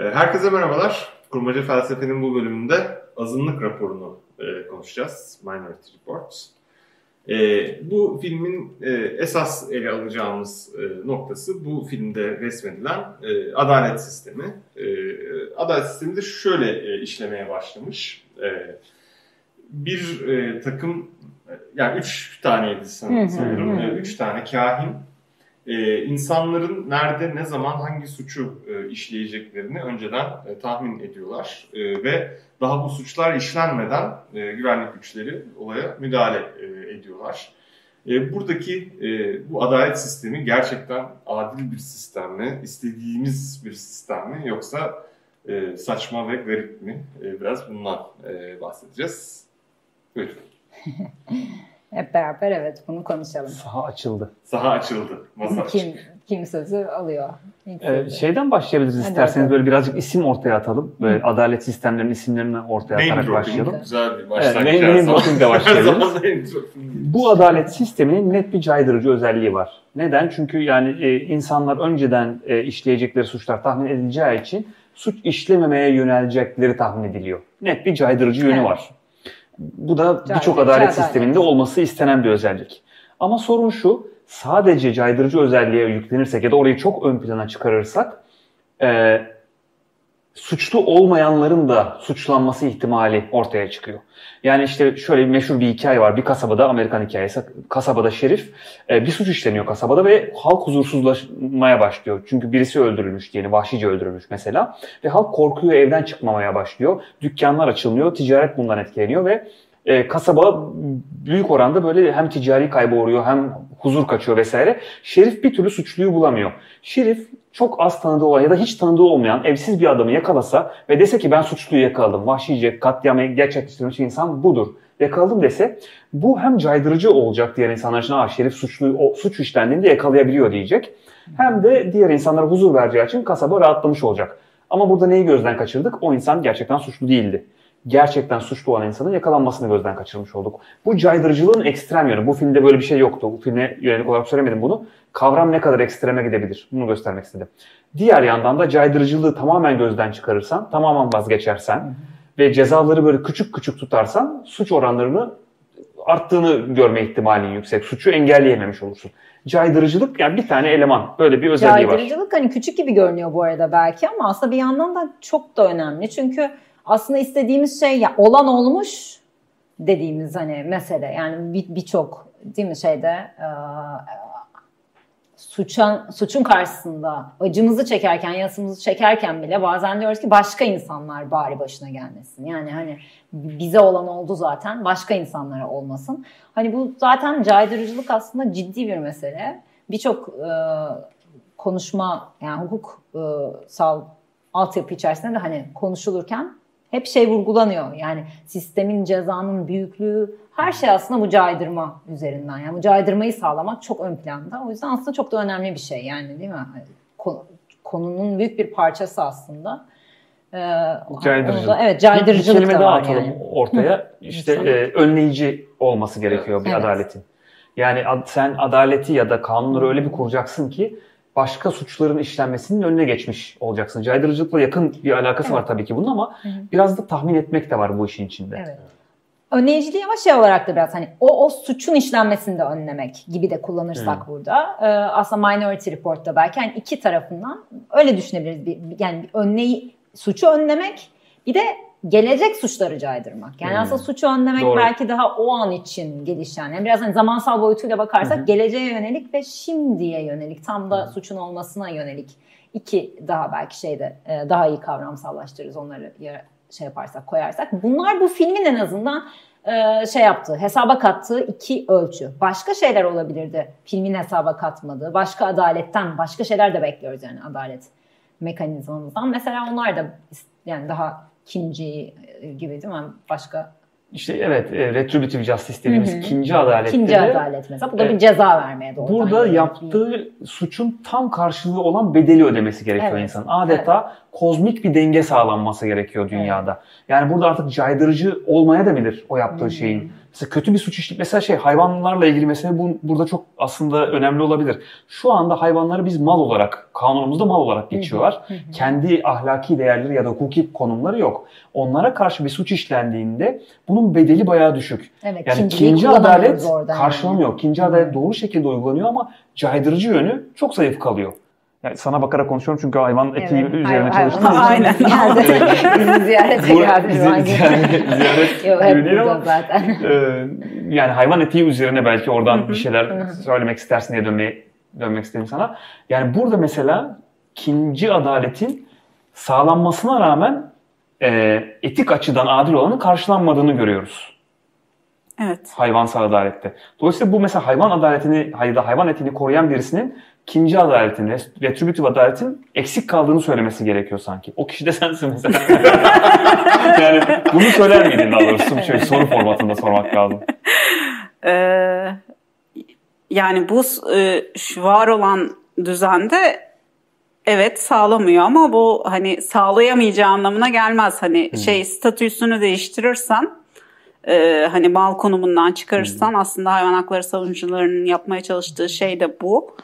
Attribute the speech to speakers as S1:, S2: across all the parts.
S1: Ee, herkese merhabalar. Kurmaca Felsefe'nin bu bölümünde azınlık raporunu e, konuşacağız. Minority Report. E, bu filmin e, esas ele alacağımız e, noktası bu filmde resmedilen e, adalet sistemi. E, adalet sistemi de şöyle e, işlemeye başlamış. E, bir e, takım, yani üç taneydi sanırım, üç tane kahin e, insanların nerede, ne zaman, hangi suçu e, işleyeceklerini önceden e, tahmin ediyorlar. E, ve daha bu suçlar işlenmeden e, güvenlik güçleri olaya müdahale e, ediyorlar. E, buradaki e, bu adalet sistemi gerçekten adil bir sistem mi, istediğimiz bir sistem mi yoksa e, saçma ve garip mi? E, biraz bundan e, bahsedeceğiz. Buyurun.
S2: Hep beraber evet bunu konuşalım.
S3: Saha açıldı.
S1: Saha açıldı. Masa
S2: kim, kim sözü alıyor?
S3: Ee, şeyden başlayabiliriz Hadi isterseniz bakalım. böyle birazcık isim ortaya atalım. Böyle Hı. adalet sistemlerinin isimlerini ortaya name atarak başlayalım.
S1: Güzel bir başlangıç.
S3: Evet, name dropping başlayalım. Bu adalet sisteminin net bir caydırıcı özelliği var. Neden? Çünkü yani e, insanlar önceden e, işleyecekleri suçlar tahmin edileceği için suç işlememeye yönelecekleri tahmin ediliyor. Net bir caydırıcı yönü evet. var. Bu da birçok adalet sisteminde olması istenen bir özellik. Ama sorun şu, sadece caydırıcı özelliğe yüklenirsek ya da orayı çok ön plana çıkarırsak e, suçlu olmayanların da suçlanması ihtimali ortaya çıkıyor. Yani işte şöyle bir meşhur bir hikaye var. Bir kasabada, Amerikan hikayesi, kasabada şerif e, bir suç işleniyor kasabada ve halk huzursuzlaşmaya başlıyor. Çünkü birisi öldürülmüş diyelim, vahşice öldürülmüş mesela. Ve halk korkuyor, evden çıkmamaya başlıyor. Dükkanlar açılmıyor, ticaret bundan etkileniyor ve e, kasaba büyük oranda böyle hem ticari kaybı uğruyor hem huzur kaçıyor vesaire. Şerif bir türlü suçluyu bulamıyor. Şerif çok az tanıdığı olan ya da hiç tanıdığı olmayan evsiz bir adamı yakalasa ve dese ki ben suçluyu yakaladım. Vahşice katliamı gerçekleştirmiş insan budur. Yakaladım dese bu hem caydırıcı olacak diğer insanlar için. Aa Şerif suçlu, o, suç işlendiğinde yakalayabiliyor diyecek. Hem de diğer insanlara huzur vereceği için kasaba rahatlamış olacak. Ama burada neyi gözden kaçırdık? O insan gerçekten suçlu değildi gerçekten suçlu olan insanın yakalanmasını gözden kaçırmış olduk. Bu caydırıcılığın ekstrem yönü. Bu filmde böyle bir şey yoktu. Bu filme yönelik olarak söylemedim bunu. Kavram ne kadar ekstreme gidebilir? Bunu göstermek istedim. Diğer yandan da caydırıcılığı tamamen gözden çıkarırsan, tamamen vazgeçersen ve cezaları böyle küçük küçük tutarsan suç oranlarını arttığını görme ihtimalin yüksek. Suçu engelleyememiş olursun. Caydırıcılık yani bir tane eleman. Böyle bir özelliği
S2: var. Caydırıcılık hani küçük gibi görünüyor bu arada belki ama aslında bir yandan da çok da önemli. Çünkü aslında istediğimiz şey ya olan olmuş dediğimiz hani mesele yani birçok bir değil mi şeyde e, suçan, suçun karşısında acımızı çekerken, yasımızı çekerken bile bazen diyoruz ki başka insanlar bari başına gelmesin. Yani hani bize olan oldu zaten başka insanlara olmasın. Hani bu zaten caydırıcılık aslında ciddi bir mesele. Birçok e, konuşma yani hukuk e, sal altyapı içerisinde de hani konuşulurken hep şey vurgulanıyor. Yani sistemin cezanın büyüklüğü her şey aslında bu caydırma üzerinden. Yani bu caydırmayı sağlamak çok ön planda. O yüzden aslında çok da önemli bir şey yani değil mi? Konunun büyük bir parçası aslında.
S3: Ee, caydırıcılık. Da,
S2: evet caydırıcılık
S3: bir, bir
S2: da
S3: var atalım yani. ortaya. İşte e, önleyici olması gerekiyor bir evet. adaletin. Yani sen adaleti ya da kanunları öyle bir kuracaksın ki başka suçların işlenmesinin önüne geçmiş olacaksın. Caydırıcılıkla yakın bir alakası evet. var tabii ki bunun ama Hı-hı. biraz da tahmin etmek de var bu işin içinde.
S2: Evet. Önleyiciliği ama şey olarak da biraz hani o, o suçun işlenmesini de önlemek gibi de kullanırsak Hı. burada. Ee, aslında Minority Report'ta belki hani iki tarafından öyle düşünebiliriz. Bir, yani önleyi, suçu önlemek bir de gelecek suçları caydırmak. Yani hmm. aslında suçu önlemek Doğru. belki daha o an için gelişen. Yani biraz hani zamansal boyutuyla bakarsak hmm. geleceğe yönelik ve şimdiye yönelik tam da hmm. suçun olmasına yönelik iki daha belki şeyde e, daha iyi kavramsallaştırırız onları şey yaparsak koyarsak. Bunlar bu filmin en azından e, şey yaptığı, hesaba kattığı iki ölçü. Başka şeyler olabilirdi filmin hesaba katmadığı. Başka adaletten başka şeyler de bekliyoruz yani adalet mekanizmamızdan. Mesela onlar da yani daha ikinci e, gibi değil mi? Başka
S3: işte evet, e, retributive justice dediğimiz ikinci adalet.
S2: İkinci de, adalet mesela. Bu da bir ceza vermeye doğru.
S3: Burada yaptığı bir... suçun tam karşılığı olan bedeli ödemesi gerekiyor evet. insan. Adeta evet. kozmik bir denge sağlanması gerekiyor dünyada. Evet. Yani burada artık caydırıcı olmaya da bilir o yaptığı Hı-hı. şeyin. Mesela kötü bir suç işleyip mesela şey hayvanlarla ilgili mesela bu burada çok aslında önemli olabilir. Şu anda hayvanları biz mal olarak kanunumuzda mal olarak geçiyorlar. Kendi ahlaki değerleri ya da hukuki konumları yok. Onlara karşı bir suç işlendiğinde bunun bedeli bayağı düşük.
S2: Evet,
S3: yani ikinci adalet
S2: oradan
S3: karşılanıyor.
S2: yani.
S3: İkinci adalet doğru şekilde uygulanıyor ama caydırıcı yönü çok zayıf kalıyor. Yani sana bakarak konuşuyorum çünkü hayvan eti
S2: Evet,
S3: üzerine
S2: hayvan-
S3: çalıştığım için.
S4: Aynen.
S2: Geldi. Bizi ziyarete geldi.
S3: bizi ziyaret- gibi değil ama-
S2: zaten.
S3: Ee, yani hayvan etiği üzerine belki oradan bir şeyler söylemek istersin diye dönmeyi, dönmek istedim sana. Yani burada mesela ikinci adaletin sağlanmasına rağmen e, etik açıdan adil olanın karşılanmadığını görüyoruz
S4: Evet.
S3: hayvansal adalette. Dolayısıyla bu mesela hayvan adaletini ya da hayvan etini koruyan birisinin ikinci adaletin, retributive adaletin eksik kaldığını söylemesi gerekiyor sanki. O kişi de sensin mesela. yani bunu söyler miydin daha doğrusu? Şöyle soru formatında sormak lazım.
S4: Ee, yani bu e, şu var olan düzende evet sağlamıyor ama bu hani sağlayamayacağı anlamına gelmez. Hani şey statüsünü değiştirirsen e, hani mal konumundan çıkarırsan aslında hayvan hakları savunucularının yapmaya çalıştığı şey de bu.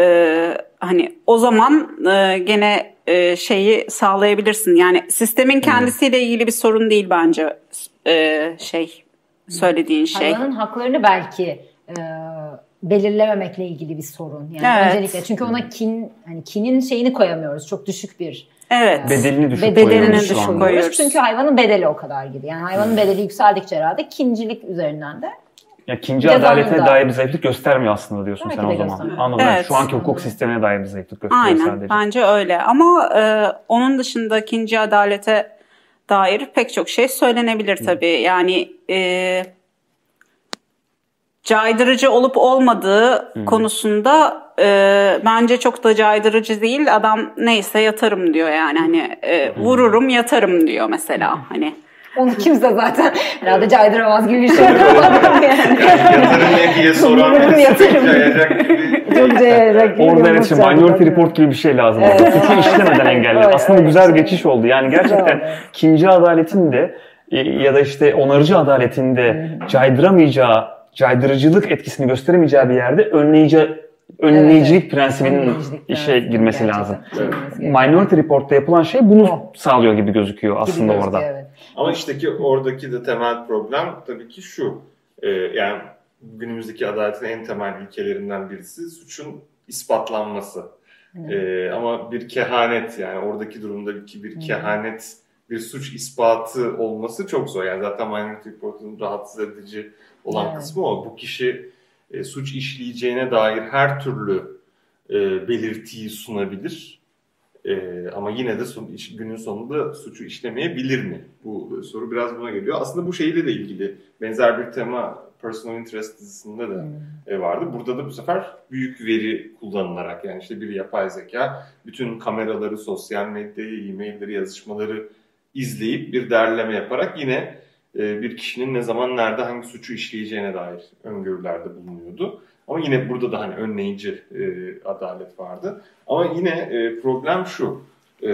S4: Ee, hani o zaman e, gene e, şeyi sağlayabilirsin. Yani sistemin kendisiyle ilgili bir sorun değil bence e, şey söylediğin şey.
S2: Hayvanın haklarını belki e, belirlememekle ilgili bir sorun. Yani
S4: Evet.
S2: öncelikle çünkü ona kin hani kinin şeyini koyamıyoruz. Çok düşük bir
S4: Evet.
S3: Bedelini düşük
S2: bedelini
S3: koyuyoruz
S2: düşük koyuyoruz. Çünkü hayvanın bedeli o kadar gibi. Yani hayvanın bedeli yükseldikçe herhalde kincilik üzerinden de
S3: Ya ikinci
S2: Cezanın
S3: adaletine
S2: da.
S3: dair bir zayıflık göstermiyor aslında diyorsun
S2: Belki
S3: sen o zaman.
S2: göstermiyor.
S3: Anladım.
S4: Evet.
S3: Şu anki hukuk sistemine dair bir zayıflık gösteriyor
S4: Aynen
S3: sadece.
S4: bence öyle ama e, onun dışında ikinci adalete dair pek çok şey söylenebilir tabii. Yani e, caydırıcı olup olmadığı konusunda e, bence çok da caydırıcı değil. Adam neyse yatarım diyor yani hani e, vururum yatarım diyor mesela hani.
S2: Onu kimse zaten herhalde caydıramaz gibi bir şey yani.
S1: Yatırım ne diye soran
S2: Yatırım, yatırım.
S1: cayacak gibi.
S2: Çok cayarak.
S3: Orada evet şimdi Minority Report gibi bir şey lazım.
S2: Evet.
S3: Suçu işlemeden engeller.
S2: Evet,
S3: Aslında
S2: evet.
S3: güzel geçiş oldu. Yani gerçekten ikinci adaletin de e, ya da işte onarıcı adaletin de caydıramayacağı, caydırıcılık etkisini gösteremeyeceği bir yerde önleyici önleyicilik prensibinin
S2: Önleyicilik
S3: işe
S2: prensibi
S3: girmesi
S2: gerçekten
S3: lazım. Minority Report'ta yapılan şey bunu
S2: O.
S3: sağlıyor gibi gözüküyor
S2: Gibi
S3: aslında
S2: gözüküyor,
S3: orada.
S2: evet.
S1: Ama işte ki oradaki de temel problem tabii ki şu. Ee, yani günümüzdeki adaletin en temel ilkelerinden birisi suçun ispatlanması. Ee, ama bir kehanet yani oradaki durumdaki bir kehanet bir suç ispatı olması çok zor. Yani zaten Minority Report'un rahatsız edici olan
S2: Evet.
S1: kısmı o. Bu kişi e, suç işleyeceğine dair her türlü e, belirtiyi sunabilir. E, ama yine de son, iş- günün sonunda suçu işlemeyebilir mi? Bu e, soru biraz buna geliyor. Aslında bu şeyle de ilgili benzer bir tema Personal Interest dizisinde de e, vardı. Burada da bu sefer büyük veri kullanılarak yani işte bir yapay zeka bütün kameraları, sosyal medyayı, e-mailleri, yazışmaları izleyip bir derleme yaparak yine bir kişinin ne zaman nerede hangi suçu işleyeceğine dair öngörülerde bulunuyordu. Ama yine burada da hani önleyici e, adalet vardı. Ama yine e, problem şu. E,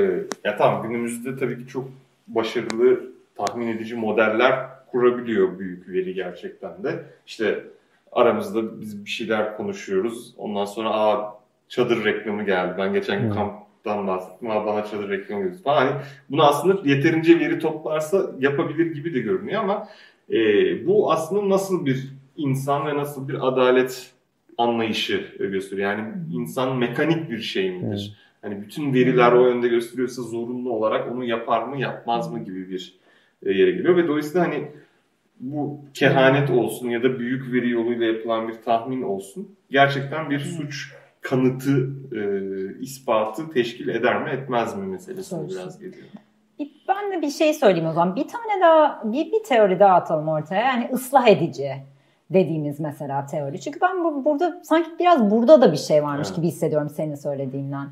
S1: ya tamam günümüzde tabii ki çok başarılı tahmin edici modeller kurabiliyor büyük veri gerçekten de. İşte aramızda biz bir şeyler konuşuyoruz. Ondan sonra aa çadır reklamı geldi. Ben geçen gün
S3: Hmm.
S1: Kamptan bahsettim. Aa bana çadır reklamı geldi falan. Hani bunu aslında yeterince veri toplarsa yapabilir gibi de görünüyor ama e, bu aslında nasıl bir insan ve nasıl bir adalet anlayışı gösteriyor. Yani insan mekanik bir şey midir? Hani bütün veriler o yönde gösteriyorsa zorunlu olarak onu yapar mı yapmaz mı gibi bir e, yere geliyor ve dolayısıyla hani bu kehanet olsun ya da büyük veri yoluyla yapılan bir tahmin olsun gerçekten bir suç kanıtı, e, ispatı teşkil eder mi etmez mi meselesine
S2: Sorusu.
S1: biraz geliyor.
S2: Bir- Ben de bir şey söyleyeyim o zaman. Bir tane daha, bir, bir teori daha atalım ortaya. Yani ıslah edici dediğimiz mesela teori. Çünkü ben bu, burada sanki biraz burada da bir şey varmış
S1: Evet.
S2: gibi hissediyorum senin söylediğinden.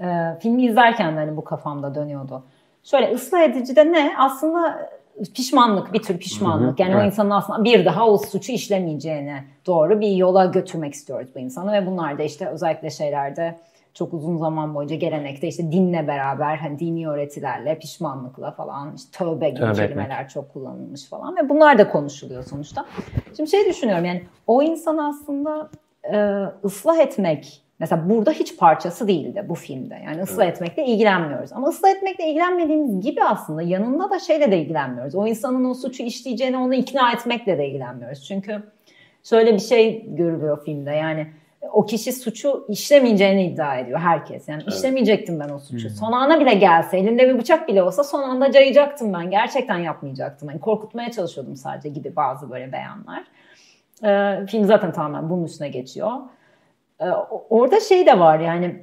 S2: Ee, filmi izlerken de hani bu kafamda dönüyordu. Şöyle ıslah edici de ne? Aslında pişmanlık, bir tür pişmanlık. Yani o
S3: evet.
S2: insanın aslında bir daha o suçu işlemeyeceğine doğru bir yola götürmek istiyoruz bu insanı ve bunlar da işte özellikle şeylerde çok uzun zaman boyunca gelenekte işte dinle beraber hani dini öğretilerle, pişmanlıkla falan işte tövbe gibi tövbe kelimeler etmek. çok kullanılmış falan ve bunlar da konuşuluyor sonuçta. Şimdi şey düşünüyorum yani o insan aslında e, ıslah etmek Mesela burada hiç parçası değildi bu filmde. Yani ıslah evet. etmekle ilgilenmiyoruz. Ama ıslah etmekle ilgilenmediğimiz gibi aslında yanında da şeyle de ilgilenmiyoruz. O insanın o suçu işleyeceğine onu ikna etmekle de ilgilenmiyoruz. Çünkü şöyle bir şey görülüyor filmde. Yani o kişi suçu işlemeyeceğini iddia ediyor herkes. Yani evet. işlemeyecektim ben o suçu. Hmm. Son ana bile gelse, elimde bir bıçak bile olsa son anda cayacaktım ben. Gerçekten yapmayacaktım. Yani korkutmaya çalışıyordum sadece gibi bazı böyle beyanlar. Ee, film zaten tamamen bunun üstüne geçiyor. Ee, orada şey de var yani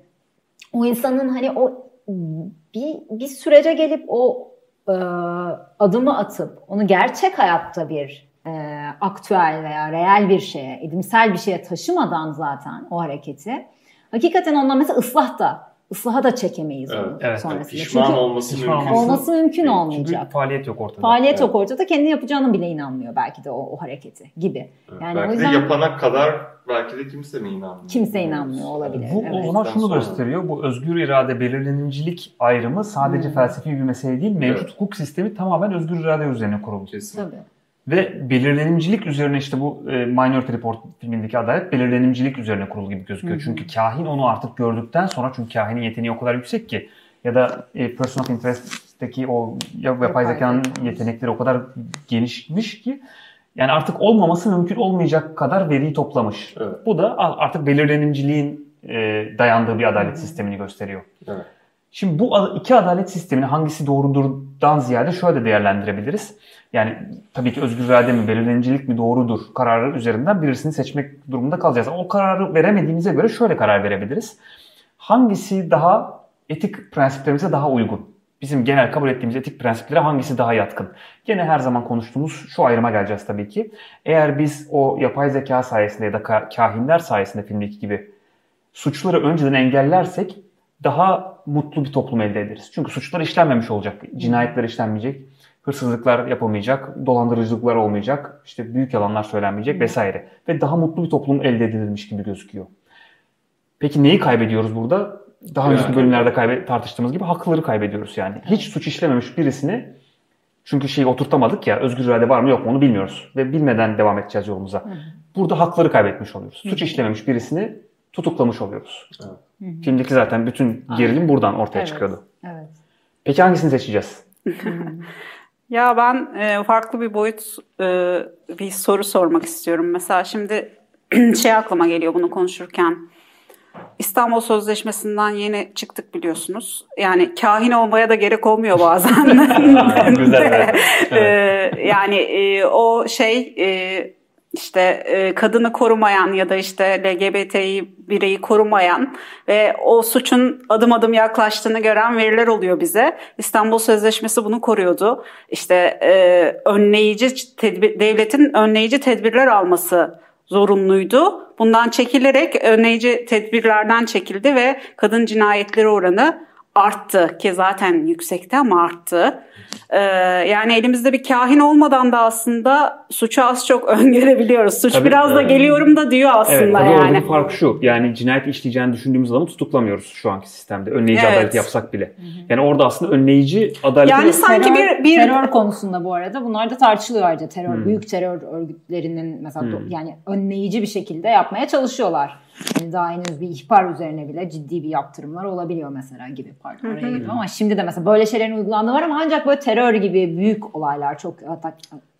S2: o insanın hani o bir, bir sürece gelip o e, adımı atıp onu gerçek hayatta bir e, aktüel veya reel bir şeye, edimsel bir şeye taşımadan zaten o hareketi hakikaten ondan mesela ıslah da ıslaha da çekemeyiz evet, onu evet, sonrasında.
S1: Pişman Çünkü olması pişman mümkün.
S2: Olması mümkün olmayacak.
S3: Çünkü faaliyet yok ortada.
S2: Faaliyet evet. yok ortada. Kendi yapacağını bile inanmıyor belki de o, o hareketi gibi.
S1: Evet, yani belki o yüzden, de yapana kadar belki de kimse mi inanmıyor?
S2: Kimse inanmıyor olabilir.
S3: Bu evet. o zaman şunu sonra... gösteriyor. Bu özgür irade belirlenimcilik ayrımı sadece hmm. felsefi bir mesele değil. Mevcut evet. hukuk sistemi tamamen özgür irade üzerine kurulu.
S1: Kesinlikle. Tabii.
S3: Ve belirlenimcilik üzerine işte bu e, Minority Report filmindeki adalet belirlenimcilik üzerine kurulu gibi gözüküyor. Hı hı. Çünkü kahin onu artık gördükten sonra çünkü kahinin yeteneği o kadar yüksek ki ya da e, Person of Interest'teki o yapay zekanın yetenekleri o kadar genişmiş ki yani artık olmaması mümkün olmayacak kadar veriyi toplamış. Evet. Bu da artık belirlenimciliğin e, dayandığı bir adalet sistemini gösteriyor. Evet. Şimdi bu iki adalet sistemini hangisi doğrudurdan ziyade şöyle değerlendirebiliriz. Yani tabii ki özgür irade mi, belirlenicilik mi doğrudur kararı üzerinden birisini seçmek durumunda kalacağız. O kararı veremediğimize göre şöyle karar verebiliriz. Hangisi daha etik prensiplerimize daha uygun? Bizim genel kabul ettiğimiz etik prensiplere hangisi daha yatkın? Gene her zaman konuştuğumuz şu ayrıma geleceğiz tabii ki. Eğer biz o yapay zeka sayesinde ya da kahinler sayesinde filmdeki gibi suçları önceden engellersek daha mutlu bir toplum elde ederiz. Çünkü suçlar işlenmemiş olacak, cinayetler işlenmeyecek, hırsızlıklar yapılmayacak, dolandırıcılıklar olmayacak, işte büyük yalanlar söylenmeyecek vesaire. Ve daha mutlu bir toplum elde edilmiş gibi gözüküyor. Peki neyi kaybediyoruz burada? Daha önceki bölümlerde kaybe tartıştığımız gibi hakları kaybediyoruz yani. Hiç suç işlememiş birisini çünkü şeyi oturtamadık ya özgür irade var mı yok mu onu bilmiyoruz. Ve bilmeden devam edeceğiz yolumuza. Burada hakları kaybetmiş oluyoruz. Suç işlememiş birisini tutuklamış oluyoruz. Evet. Filmdeki zaten bütün gerilim buradan ortaya evet. çıkıyordu. Evet. Peki hangisini seçeceğiz?
S4: ya ben e, farklı bir boyut e, bir soru sormak istiyorum. Mesela şimdi şey aklıma geliyor bunu konuşurken. İstanbul Sözleşmesi'nden yeni çıktık biliyorsunuz. Yani kahin olmaya da gerek olmuyor bazen.
S3: Güzel. Evet.
S4: evet. yani e, o şey e, işte e, kadını korumayan ya da işte LGBT'yi bireyi korumayan ve o suçun adım adım yaklaştığını gören veriler oluyor bize. İstanbul Sözleşmesi bunu koruyordu. İşte e, önleyici tedbir, devletin önleyici tedbirler alması zorunluydu. Bundan çekilerek önleyici tedbirlerden çekildi ve kadın cinayetleri oranı arttı ki zaten yüksekti ama arttı. Ee, yani elimizde bir kahin olmadan da aslında suçu az çok öngörebiliyoruz. Suç tabii, biraz da geliyorum da diyor aslında evet, tabii yani.
S3: Orada fark şu yani cinayet işleyeceğini düşündüğümüz adamı tutuklamıyoruz şu anki sistemde. Önleyici evet. adalet yapsak bile. Yani orada aslında önleyici adalet...
S2: Yani sanki terör, bir, bir... Terör konusunda bu arada bunlar da tartışılıyor ayrıca. Terör, hmm. Büyük terör örgütlerinin mesela hmm. yani önleyici bir şekilde yapmaya çalışıyorlar. Yani daha henüz bir ihbar üzerine bile ciddi bir yaptırımlar olabiliyor mesela gibi pardon oraya girdim ama şimdi de mesela böyle şeylerin uygulandığı var ama ancak böyle terör gibi büyük olaylar çok hatta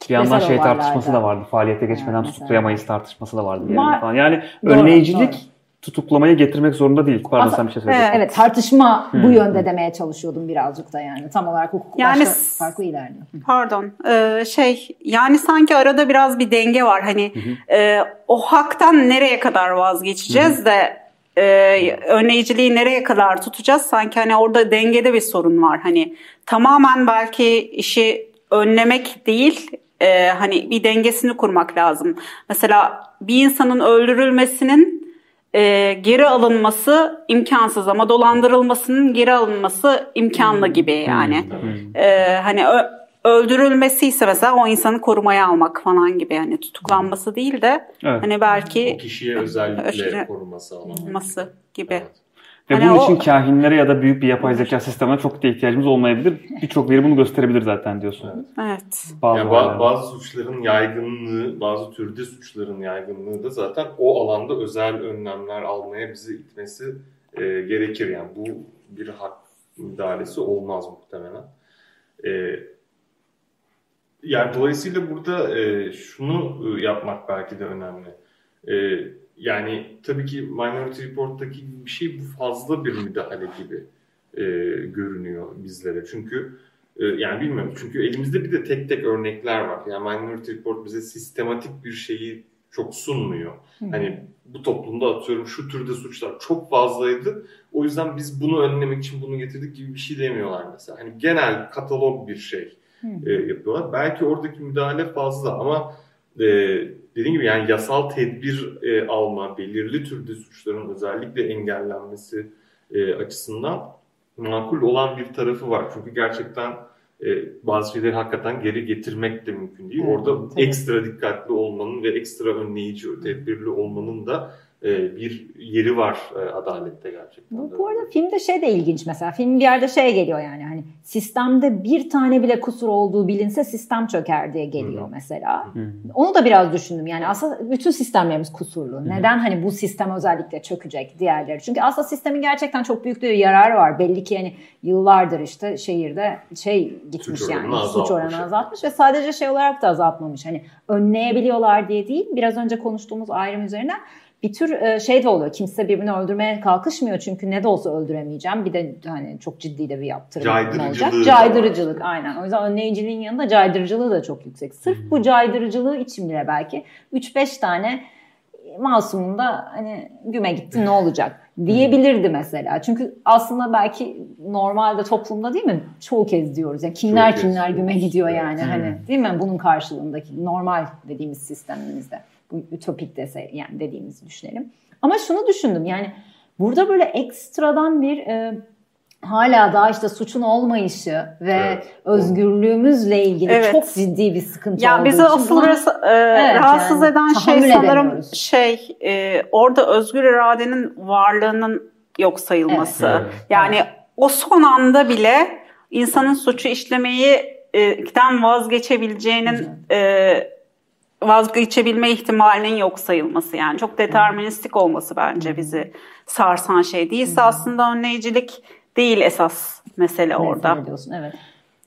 S3: bir yandan şey tartışması da vardı. Faaliyete geçmeden evet, tutuklayamayız tartışması da vardı. Yani, falan. yani önleyicilik doğru tutuklamayı getirmek zorunda değil. Pardon Aslında, sen bir şey
S2: söyleyeceksin. Evet, tartışma hmm. bu yönde demeye çalışıyordum birazcık da yani. Tam olarak hukuk yani, başka farklı ilerliyor.
S4: Pardon. Ee, şey yani sanki arada biraz bir denge var. Hani e, o haktan nereye kadar vazgeçeceğiz de e, önleyiciliği nereye kadar tutacağız? Sanki hani orada dengede bir sorun var. Hani tamamen belki işi önlemek değil e, hani bir dengesini kurmak lazım. Mesela bir insanın öldürülmesinin e, geri alınması imkansız ama dolandırılmasının geri alınması imkanlı gibi yani. E, hani ö, öldürülmesi ise mesela o insanı korumaya almak falan gibi yani tutuklanması değil de evet. hani belki
S1: o kişiye özellikle koruması alınması
S4: gibi. Evet.
S3: Ve hani bunun o... için kahinlere ya da büyük bir yapay zeka sistemine çok da ihtiyacımız olmayabilir. Birçok veri bunu gösterebilir zaten diyorsun.
S4: Evet.
S1: Bazı, yani bazı, bazı suçların yaygınlığı, bazı türde suçların yaygınlığı da zaten o alanda özel önlemler almaya bizi itmesi e, gerekir. Yani bu bir hak müdahalesi olmaz muhtemelen. E, yani dolayısıyla burada e, şunu e, yapmak belki de önemli. E, yani tabii ki Minority Report'taki bir şey bu fazla bir müdahale gibi e, görünüyor bizlere. Çünkü e, yani bilmiyorum çünkü elimizde bir de tek tek örnekler var. Yani Minority Report bize sistematik bir şeyi çok sunmuyor. Hmm. Hani bu toplumda atıyorum şu türde suçlar çok fazlaydı. O yüzden biz bunu önlemek için bunu getirdik gibi bir şey demiyorlar mesela. Hani genel katalog bir şey e, yapıyorlar. Belki oradaki müdahale fazla ama e, dediğim gibi yani yasal tedbir e, alma, belirli türde suçların özellikle engellenmesi e, açısından makul olan bir tarafı var. Çünkü gerçekten e, bazı şeyleri hakikaten geri getirmek de mümkün değil. Orada tabii. ekstra dikkatli olmanın ve ekstra önleyici, tedbirli olmanın da bir yeri var e, adalette gerçekten.
S2: Bu, bu arada filmde şey de ilginç mesela. Film bir yerde şey geliyor yani hani sistemde bir tane bile kusur olduğu bilinse sistem çöker diye geliyor Hı-hı. mesela. Hı-hı. Onu da biraz düşündüm. Yani aslında bütün sistemlerimiz kusurlu. Hı-hı. Neden hani bu sistem özellikle çökecek diğerleri? Çünkü aslında sistemin gerçekten çok büyük bir yararı var. Belli ki yani yıllardır işte şehirde şey gitmiş suç yani oranı suç oranı azaltmış ve sadece şey olarak da azaltmamış. Hani önleyebiliyorlar diye değil. Biraz önce konuştuğumuz ayrım üzerinden bir tür e, şey de oluyor. Kimse birbirini öldürmeye kalkışmıyor çünkü ne de olsa öldüremeyeceğim. Bir de hani çok ciddi de bir yaptırım olacak. Caydırıcılık aynen. O yüzden önleyiciliğin yanında caydırıcılığı da çok yüksek. Sırf bu caydırıcılığı için bile belki 3-5 tane masumun da hani güme gitti ne olacak diyebilirdi mesela. Çünkü aslında belki normalde toplumda değil mi çoğu kez diyoruz. Yani kimler kimler güme gidiyor yani hani değil mi bunun karşılığındaki normal dediğimiz sistemimizde ütopik dese yani dediğimizi düşünelim. Ama şunu düşündüm yani burada böyle ekstradan bir e, hala daha işte suçun olmayışı ve evet. özgürlüğümüzle ilgili evet. çok ciddi bir sıkıntı
S4: ya olduğu bizi için. asıl buna, e, evet, rahatsız yani, eden şey sanırım edemiyoruz. şey e, orada özgür iradenin varlığının yok sayılması. Evet. Yani evet. o son anda bile insanın suçu işlemeyi den vazgeçebileceğinin e, vazgeçebilme ihtimalinin yok sayılması yani çok deterministik olması bence bizi sarsan şey değilse aslında önleyicilik değil esas mesele orada.
S2: Diyorsun, evet.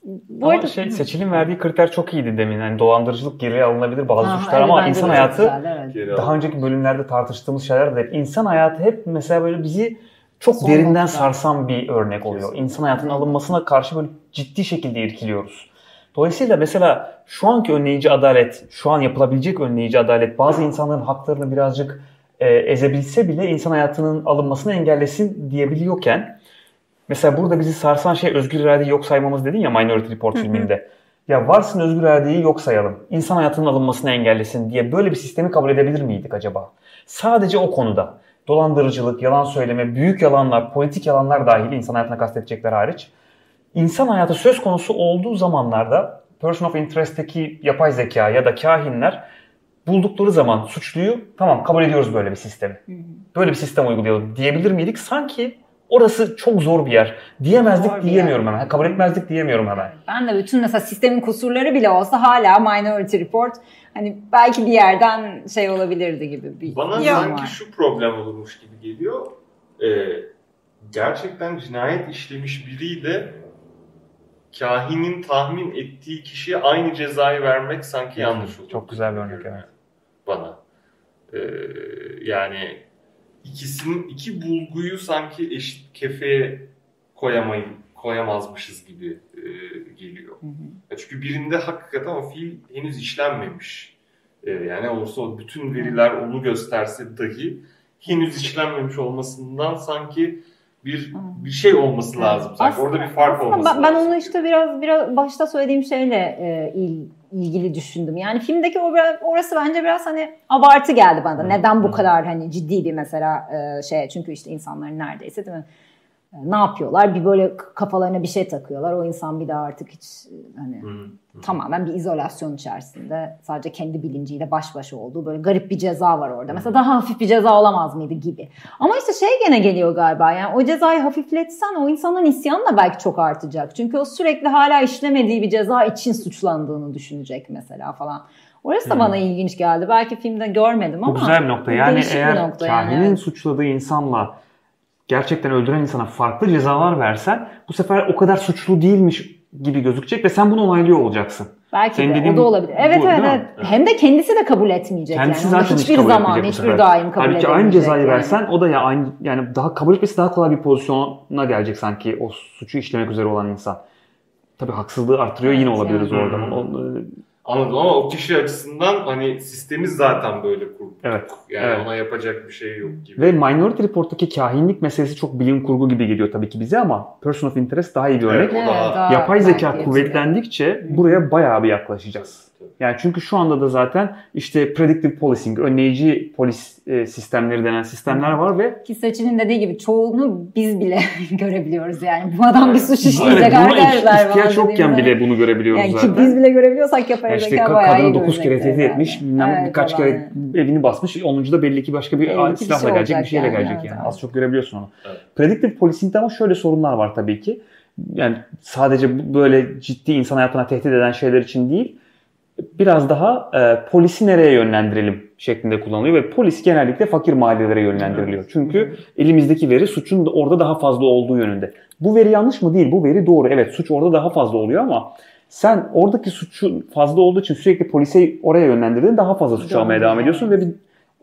S3: Bu ama arada şey seçilin verdiği kriter çok iyiydi demin. Yani dolandırıcılık geriye alınabilir bazı ha, suçlar ama insan hayatı güzel, evet. daha önceki bölümlerde tartıştığımız şeyler de hep insan hayatı hep mesela böyle bizi çok Son derinden nokta. sarsan bir örnek oluyor. İnsan hayatının alınmasına karşı böyle ciddi şekilde irkiliyoruz. Dolayısıyla mesela şu anki önleyici adalet, şu an yapılabilecek önleyici adalet bazı insanların haklarını birazcık e, ezebilse bile insan hayatının alınmasını engellesin diyebiliyorken mesela burada bizi sarsan şey özgür iradeyi yok saymamız dedin ya Minority Report filminde. Ya varsın özgür iradeyi yok sayalım. İnsan hayatının alınmasını engellesin diye böyle bir sistemi kabul edebilir miydik acaba? Sadece o konuda. Dolandırıcılık, yalan söyleme, büyük yalanlar, politik yalanlar dahil insan hayatına kastetecekler hariç insan hayatı söz konusu olduğu zamanlarda person of interest'teki yapay zeka ya da kahinler buldukları zaman suçluyu tamam kabul ediyoruz böyle bir sistemi. Böyle bir sistem uygulayalım diyebilir miydik? Sanki orası çok zor bir yer. Diyemezdik zor diyemiyorum yer. hemen. Kabul etmezdik diyemiyorum hemen.
S2: Ben de bütün mesela sistemin kusurları bile olsa hala Minority Report hani belki bir yerden şey olabilirdi gibi bir
S1: Bana sanki şu problem olurmuş gibi geliyor. Ee, gerçekten cinayet işlemiş biriyle kahinin tahmin ettiği kişiye aynı cezayı vermek sanki yanlış olur.
S3: Çok güzel bir örnek evet.
S1: Bana. Ee, yani ikisinin iki bulguyu sanki eşit kefeye koyamayı koyamazmışız gibi e, geliyor. Hı hı. Çünkü birinde hakikaten o fiil henüz işlenmemiş. E, yani olursa o bütün veriler onu gösterse dahi henüz işlenmemiş olmasından sanki bir bir şey olması lazım. Sanki aslında, orada bir fark olması ben, lazım.
S2: Ben onu işte biraz biraz başta söylediğim şeyle e, il, ilgili düşündüm. Yani filmdeki o orası bence biraz hani abartı geldi bana. Neden bu kadar hani ciddi bir mesela e, şey çünkü işte insanların neredeyse değil mi? Ne yapıyorlar? Bir böyle kafalarına bir şey takıyorlar. O insan bir daha artık hiç hani hmm. tamamen bir izolasyon içerisinde sadece kendi bilinciyle baş başa olduğu böyle garip bir ceza var orada. Mesela daha hafif bir ceza olamaz mıydı gibi. Ama işte şey gene geliyor galiba yani o cezayı hafifletsen o insanın isyanı da belki çok artacak. Çünkü o sürekli hala işlemediği bir ceza için suçlandığını düşünecek mesela falan. Orası da hmm. bana ilginç geldi. Belki filmde görmedim ama.
S3: Bu güzel bir nokta. Yani eğer nokta kahinin yani. suçladığı insanla gerçekten öldüren insana farklı cezalar versen bu sefer o kadar suçlu değilmiş gibi gözükecek ve sen bunu onaylıyor olacaksın.
S2: Belki Senin de o da olabilir. Evet bu, evet, evet. Hem de kendisi de kabul etmeyecek
S3: kendisi
S2: yani.
S3: zaten
S2: hiçbir hiç zaman, hiçbir daim kabul
S3: Halbuki aynı cezayı yani. versen o da ya aynı yani daha kabul etmesi daha kolay bir pozisyona gelecek sanki o suçu işlemek üzere olan insan. Tabii haksızlığı artırıyor yine olabiliriz yani. orada. Hmm.
S1: Anladım ama o kişi açısından hani sistemiz zaten böyle kurduk.
S3: Evet.
S1: Yani
S3: evet.
S1: ona yapacak bir şey yok gibi.
S3: Ve Minority Report'taki kahinlik meselesi çok bilim kurgu gibi geliyor tabii ki bize ama Person of Interest daha iyi bir örnek.
S2: Evet, daha,
S3: Yapay zeka kuvvetlendikçe buraya bayağı bir yaklaşacağız. Yani çünkü şu anda da zaten işte predictive policing, önleyici polis e, sistemleri denen sistemler var ve
S2: ki Seçil'in dediği gibi çoğunu biz bile görebiliyoruz yani. Bu adam bir suç işleyecek arkadaşlar.
S3: ihtiyaç yokken bile bunu görebiliyoruz
S2: yani
S3: zaten.
S2: Ki biz bile görebiliyorsak yapay yani işte zeka bayağı
S3: Kadını 9 kere tehdit etmiş, evet, birkaç kere evini basmış, 10. da belli ki başka bir evet, silahla şey gelecek, bir şeyle yani, gelecek yani. Evet. Az çok görebiliyorsun onu. Evet. Predictive policing'de ama şöyle sorunlar var tabii ki. Yani sadece böyle ciddi insan hayatına tehdit eden şeyler için değil biraz daha e, polisi nereye yönlendirelim şeklinde kullanılıyor ve polis genellikle fakir mahallelere yönlendiriliyor. Çünkü elimizdeki veri suçun da orada daha fazla olduğu yönünde. Bu veri yanlış mı? Değil. Bu veri doğru. Evet suç orada daha fazla oluyor ama sen oradaki suçun fazla olduğu için sürekli polise oraya yönlendirdiğin daha fazla suç doğru. almaya devam ediyorsun ve bir,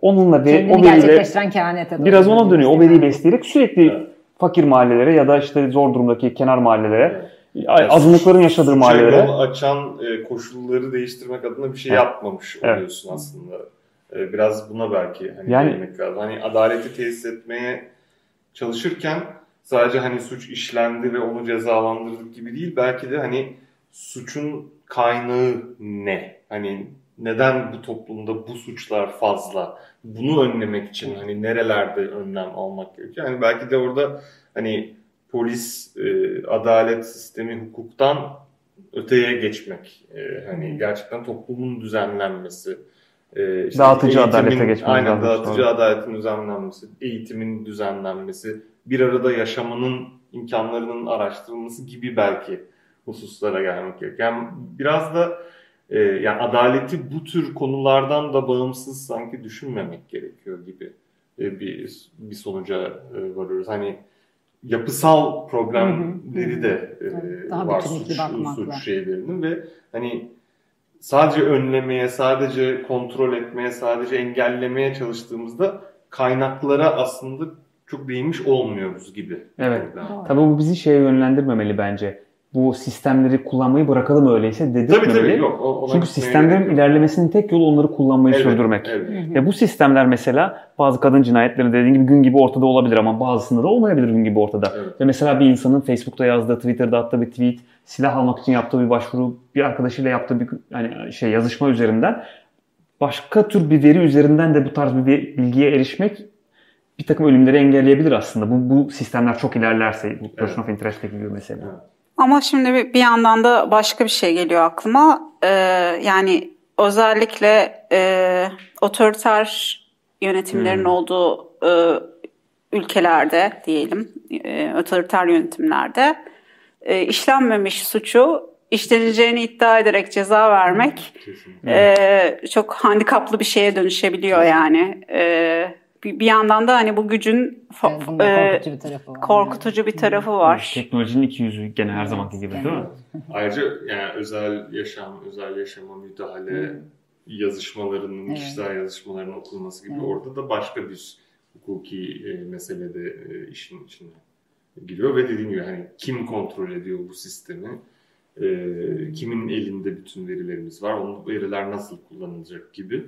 S3: onunla
S2: veri, o veriyle
S3: biraz ona dönüyor. O veriyi besleyerek sürekli evet. fakir mahallelere ya da işte zor durumdaki kenar mahallelere evet azınlıkların yaşadığı mahallelere.
S1: Yol açan e, koşulları değiştirmek adına bir şey evet. yapmamış oluyorsun evet. aslında. E, biraz buna belki hani yani, lazım. Hani adaleti tesis etmeye çalışırken sadece hani suç işlendi ve onu cezalandırdık gibi değil. Belki de hani suçun kaynağı ne? Hani neden bu toplumda bu suçlar fazla? Bunu önlemek için hani nerelerde önlem almak gerekiyor? Yani belki de orada hani polis, e, adalet sistemi, hukuktan öteye geçmek. E, hani gerçekten toplumun düzenlenmesi.
S3: E, işte dağıtıcı eğitimin, adalete geçmek.
S1: Aynen dağıtıcı sonra. adaletin düzenlenmesi, eğitimin düzenlenmesi, bir arada yaşamanın imkanlarının araştırılması gibi belki hususlara gelmek gerekiyor. Yani biraz da e, yani adaleti bu tür konulardan da bağımsız sanki düşünmemek gerekiyor gibi e, bir bir sonuca e, varıyoruz. Hani yapısal problemleri de e, Daha var suç, suç şeylerinin ve hani sadece önlemeye, sadece kontrol etmeye, sadece engellemeye çalıştığımızda kaynaklara aslında çok değinmiş olmuyoruz gibi.
S3: Evet. Tabii bu bizi şeye yönlendirmemeli bence bu sistemleri kullanmayı bırakalım öyleyse dedirtmemeli. Tabii tabii yok. O, Çünkü sistemlerin ilerlemesinin tek yolu onları kullanmayı evet, sürdürmek. Evet. Ve bu sistemler mesela bazı kadın cinayetleri dediğin gibi gün gibi ortada olabilir ama bazısında da olmayabilir gün gibi ortada. Evet. Ve mesela bir insanın Facebook'ta yazdığı, Twitter'da attığı bir tweet, silah almak için yaptığı bir başvuru, bir arkadaşıyla yaptığı bir hani şey yazışma üzerinden başka tür bir veri üzerinden de bu tarz bir bilgiye erişmek bir takım ölümleri engelleyebilir aslında. Bu, bu sistemler çok ilerlerse, bu person evet. of interest'teki gibi mesela. Evet.
S4: Ama şimdi bir yandan da başka bir şey geliyor aklıma. Ee, yani özellikle e, otoriter yönetimlerin hmm. olduğu e, ülkelerde diyelim, e, otoriter yönetimlerde e, işlenmemiş suçu işleneceğini iddia ederek ceza vermek e, çok handikaplı bir şeye dönüşebiliyor yani. E, bir, bir yandan da hani bu gücün
S2: evet, e, korkutucu bir tarafı var.
S4: Korkutucu bir tarafı var.
S3: Teknolojinin iki yüzü gene her zamanki gibi değil mi?
S1: Ayrıca yani özel yaşam, özel yaşama müdahale yazışmalarının, evet. kişisel yazışmaların okunması gibi evet. orada da başka bir hukuki e, meselede e, işin içine giriyor ve dediğim gibi hani kim kontrol ediyor bu sistemi? E, kimin elinde bütün verilerimiz var? O veriler nasıl kullanılacak gibi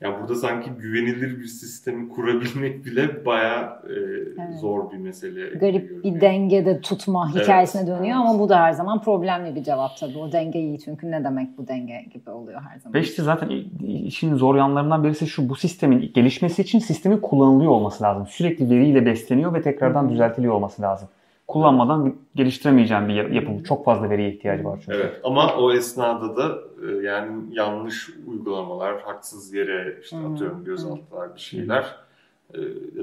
S1: yani burada sanki güvenilir bir sistemi kurabilmek bile bayağı e, evet. zor bir mesele.
S2: Garip bir yani. dengede tutma hikayesine evet. dönüyor ama bu da her zaman problemli bir cevap tabii. O denge iyi çünkü ne demek bu denge gibi oluyor her zaman.
S3: Ve işte zaten işin zor yanlarından birisi şu bu sistemin gelişmesi için sistemin kullanılıyor olması lazım. Sürekli veriyle besleniyor ve tekrardan Hı. düzeltiliyor olması lazım. Kullanmadan geliştiremeyeceğim bir yapı. Çok fazla veriye ihtiyacı var çünkü.
S1: Evet ama o esnada da e, yani yanlış uygulamalar, haksız yere işte
S2: Hmm.
S1: atıyorum gözaltılar bir şeyler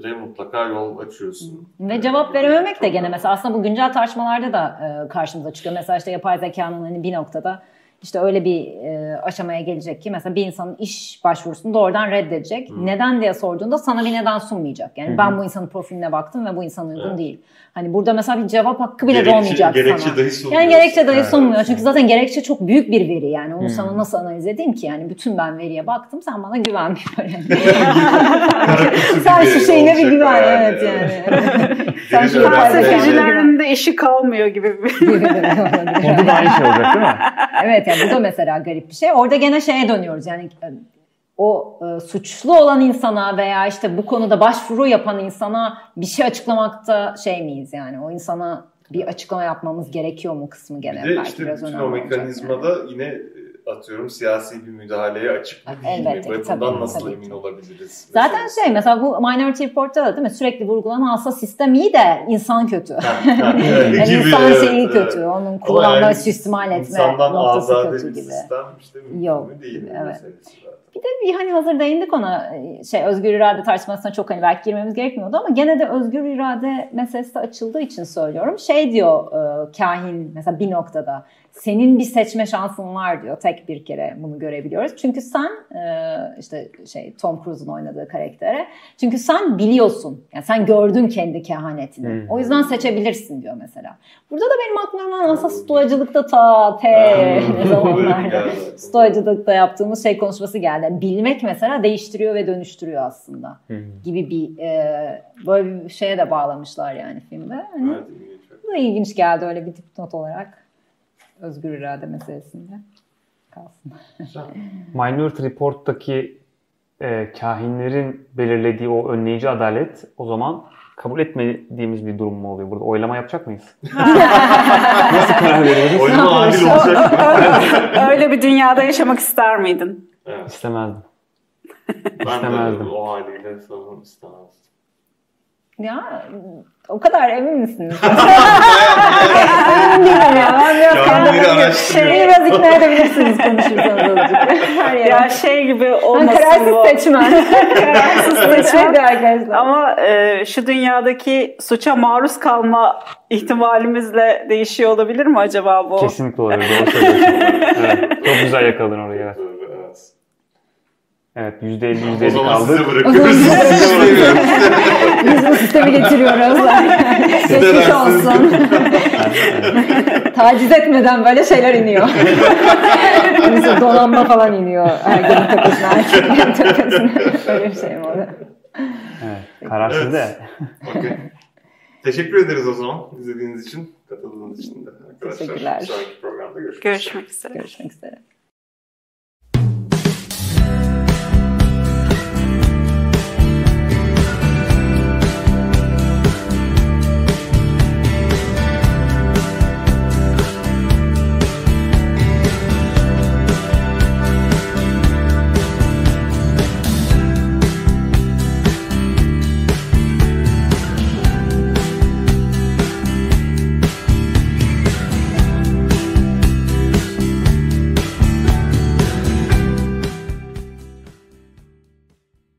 S1: de mutlaka yol açıyorsun.
S2: Ve cevap verememek de gene mesela aslında bu güncel tartışmalarda da e, karşımıza çıkıyor. Mesela işte yapay zekanın hani bir noktada işte öyle bir e, aşamaya gelecek ki mesela bir insanın iş başvurusunu doğrudan reddedecek.
S1: Hı.
S2: Neden diye sorduğunda sana bir neden sunmayacak. Yani
S3: hı.
S2: ben bu insanın profiline baktım ve bu insan uygun
S1: Evet.
S2: değil. Hani burada mesela bir cevap hakkı bile
S1: Gerekçe-
S2: doğmayacak
S1: gerekçe
S2: sana.
S1: dahi sunmuyor.
S2: Yani gerekçe dahi
S1: Evet.
S2: sunmuyor. Çünkü zaten gerekçe çok büyük bir veri yani. Onu
S3: Hmm.
S2: sana nasıl analiz edeyim ki? Yani bütün ben veriye baktım sen bana güven. Sen şu şeyine bir güven
S1: yani,
S2: evet yani. Sen şu
S1: öğrenme yani.
S4: de işi kalmıyor gibi bir
S3: Burada da aynı şey olacak değil mi?
S2: evet yani bu da mesela garip bir şey. Orada gene şeye dönüyoruz yani e, o e, suçlu olan insana veya işte bu konuda başvuru yapan insana bir şey açıklamakta şey miyiz yani o insana bir açıklama yapmamız gerekiyor mu kısmı gene
S1: Bir de
S2: belki
S1: işte
S2: biraz
S1: bütün
S2: önemli
S1: o mekanizmada yine e, atıyorum siyasi bir müdahaleye açık mı değil
S2: Elbette
S1: mi? Ve
S2: tabii,
S1: nasıl
S2: tabii
S1: emin
S2: ki.
S1: olabiliriz?
S2: Zaten
S1: meselesi.
S2: şey mesela bu Minority Report'ta da değil mi sürekli vurgulanan aslında sistem iyi de insan kötü.
S1: Evet,
S2: Yani
S1: gibi,
S2: insan
S1: evet,
S2: şeyi
S1: evet.
S2: kötü, onun kullanma,
S1: yani
S2: suistimal etme
S1: insandan
S2: noktası
S1: azade
S2: kötü
S1: bir
S2: gibi.
S1: sistem işte
S2: Yok,
S1: değil mi
S2: evet.
S1: zaten.
S2: Bir de bir hani hazır değindik ona şey özgür irade tartışmasına çok hani belki girmemiz gerekmiyordu ama gene de özgür irade meselesi açıldığı için söylüyorum. Şey diyor e, kahin mesela bir noktada senin bir seçme şansın var diyor tek bir kere bunu görebiliyoruz. Çünkü sen e, işte şey Tom Cruise'un oynadığı karaktere çünkü sen biliyorsun yani sen gördün kendi kehanetini.
S3: Hmm.
S2: O yüzden seçebilirsin diyor mesela. Burada da benim aklıma aslında stoacılıkta ta te zamanlarda stoacılıkta yaptığımız şey konuşması geldi. Bilmek mesela değiştiriyor ve dönüştürüyor aslında gibi bir e, böyle bir şeye de bağlamışlar yani filmde. Hani
S1: Evet,
S2: bu da ilginç geldi öyle bir dipnot olarak. Özgür irade meselesinde kalsın.
S3: Minority Report'taki e, kahinlerin belirlediği o önleyici adalet o zaman kabul etmediğimiz bir durum mu oluyor burada? Oylama yapacak mıyız? Nasıl karar veriyoruz?
S1: Oynama adil olacak mı?
S4: Öyle bir dünyada yaşamak ister miydin?
S1: Evet.
S3: İstemezdim.
S1: Ben de
S3: İstemezdim.
S1: o haliyle sanırım istemezdim.
S2: Ya o kadar emin misiniz? Emin değilim ya. Ben biraz
S1: araştırıyor.
S2: Beni biraz ikna edebilirsiniz konuşursanız azıcık. Her yere.
S4: Ya şey gibi
S2: Ben
S4: olmasın bu.
S2: kararsız seçmen. kararsız seçmen de arkadaşlar.
S4: Ama e, şu dünyadaki suça maruz kalma ihtimalimizle değişiyor olabilir mi acaba bu?
S3: Kesinlikle olabilir. Evet. Çok güzel yakaladın orayı. Evet.
S1: Evet.
S3: %50
S1: O
S3: %50
S1: zaman
S3: kaldı.
S2: O
S1: bırakıyoruz.
S2: zaman size
S1: İstemiyorum.
S2: Biz bu sistemi getiriyoruz. Geçmiş olsun. Taciz etmeden böyle şeyler iniyor. Mesela donanma falan iniyor. Ergenin tepesine, erkeklerin tepesine. Öyle bir şey mi oluyor?
S3: Evet. Kararsız
S1: Evet.
S3: de.
S1: Okey. Teşekkür ederiz o zaman izlediğiniz için, katıldığınız için de arkadaşlar.
S2: Teşekkürler.
S1: Sonraki programda görüşürüz.
S4: Görüşmek üzere.
S2: Görüşmek üzere.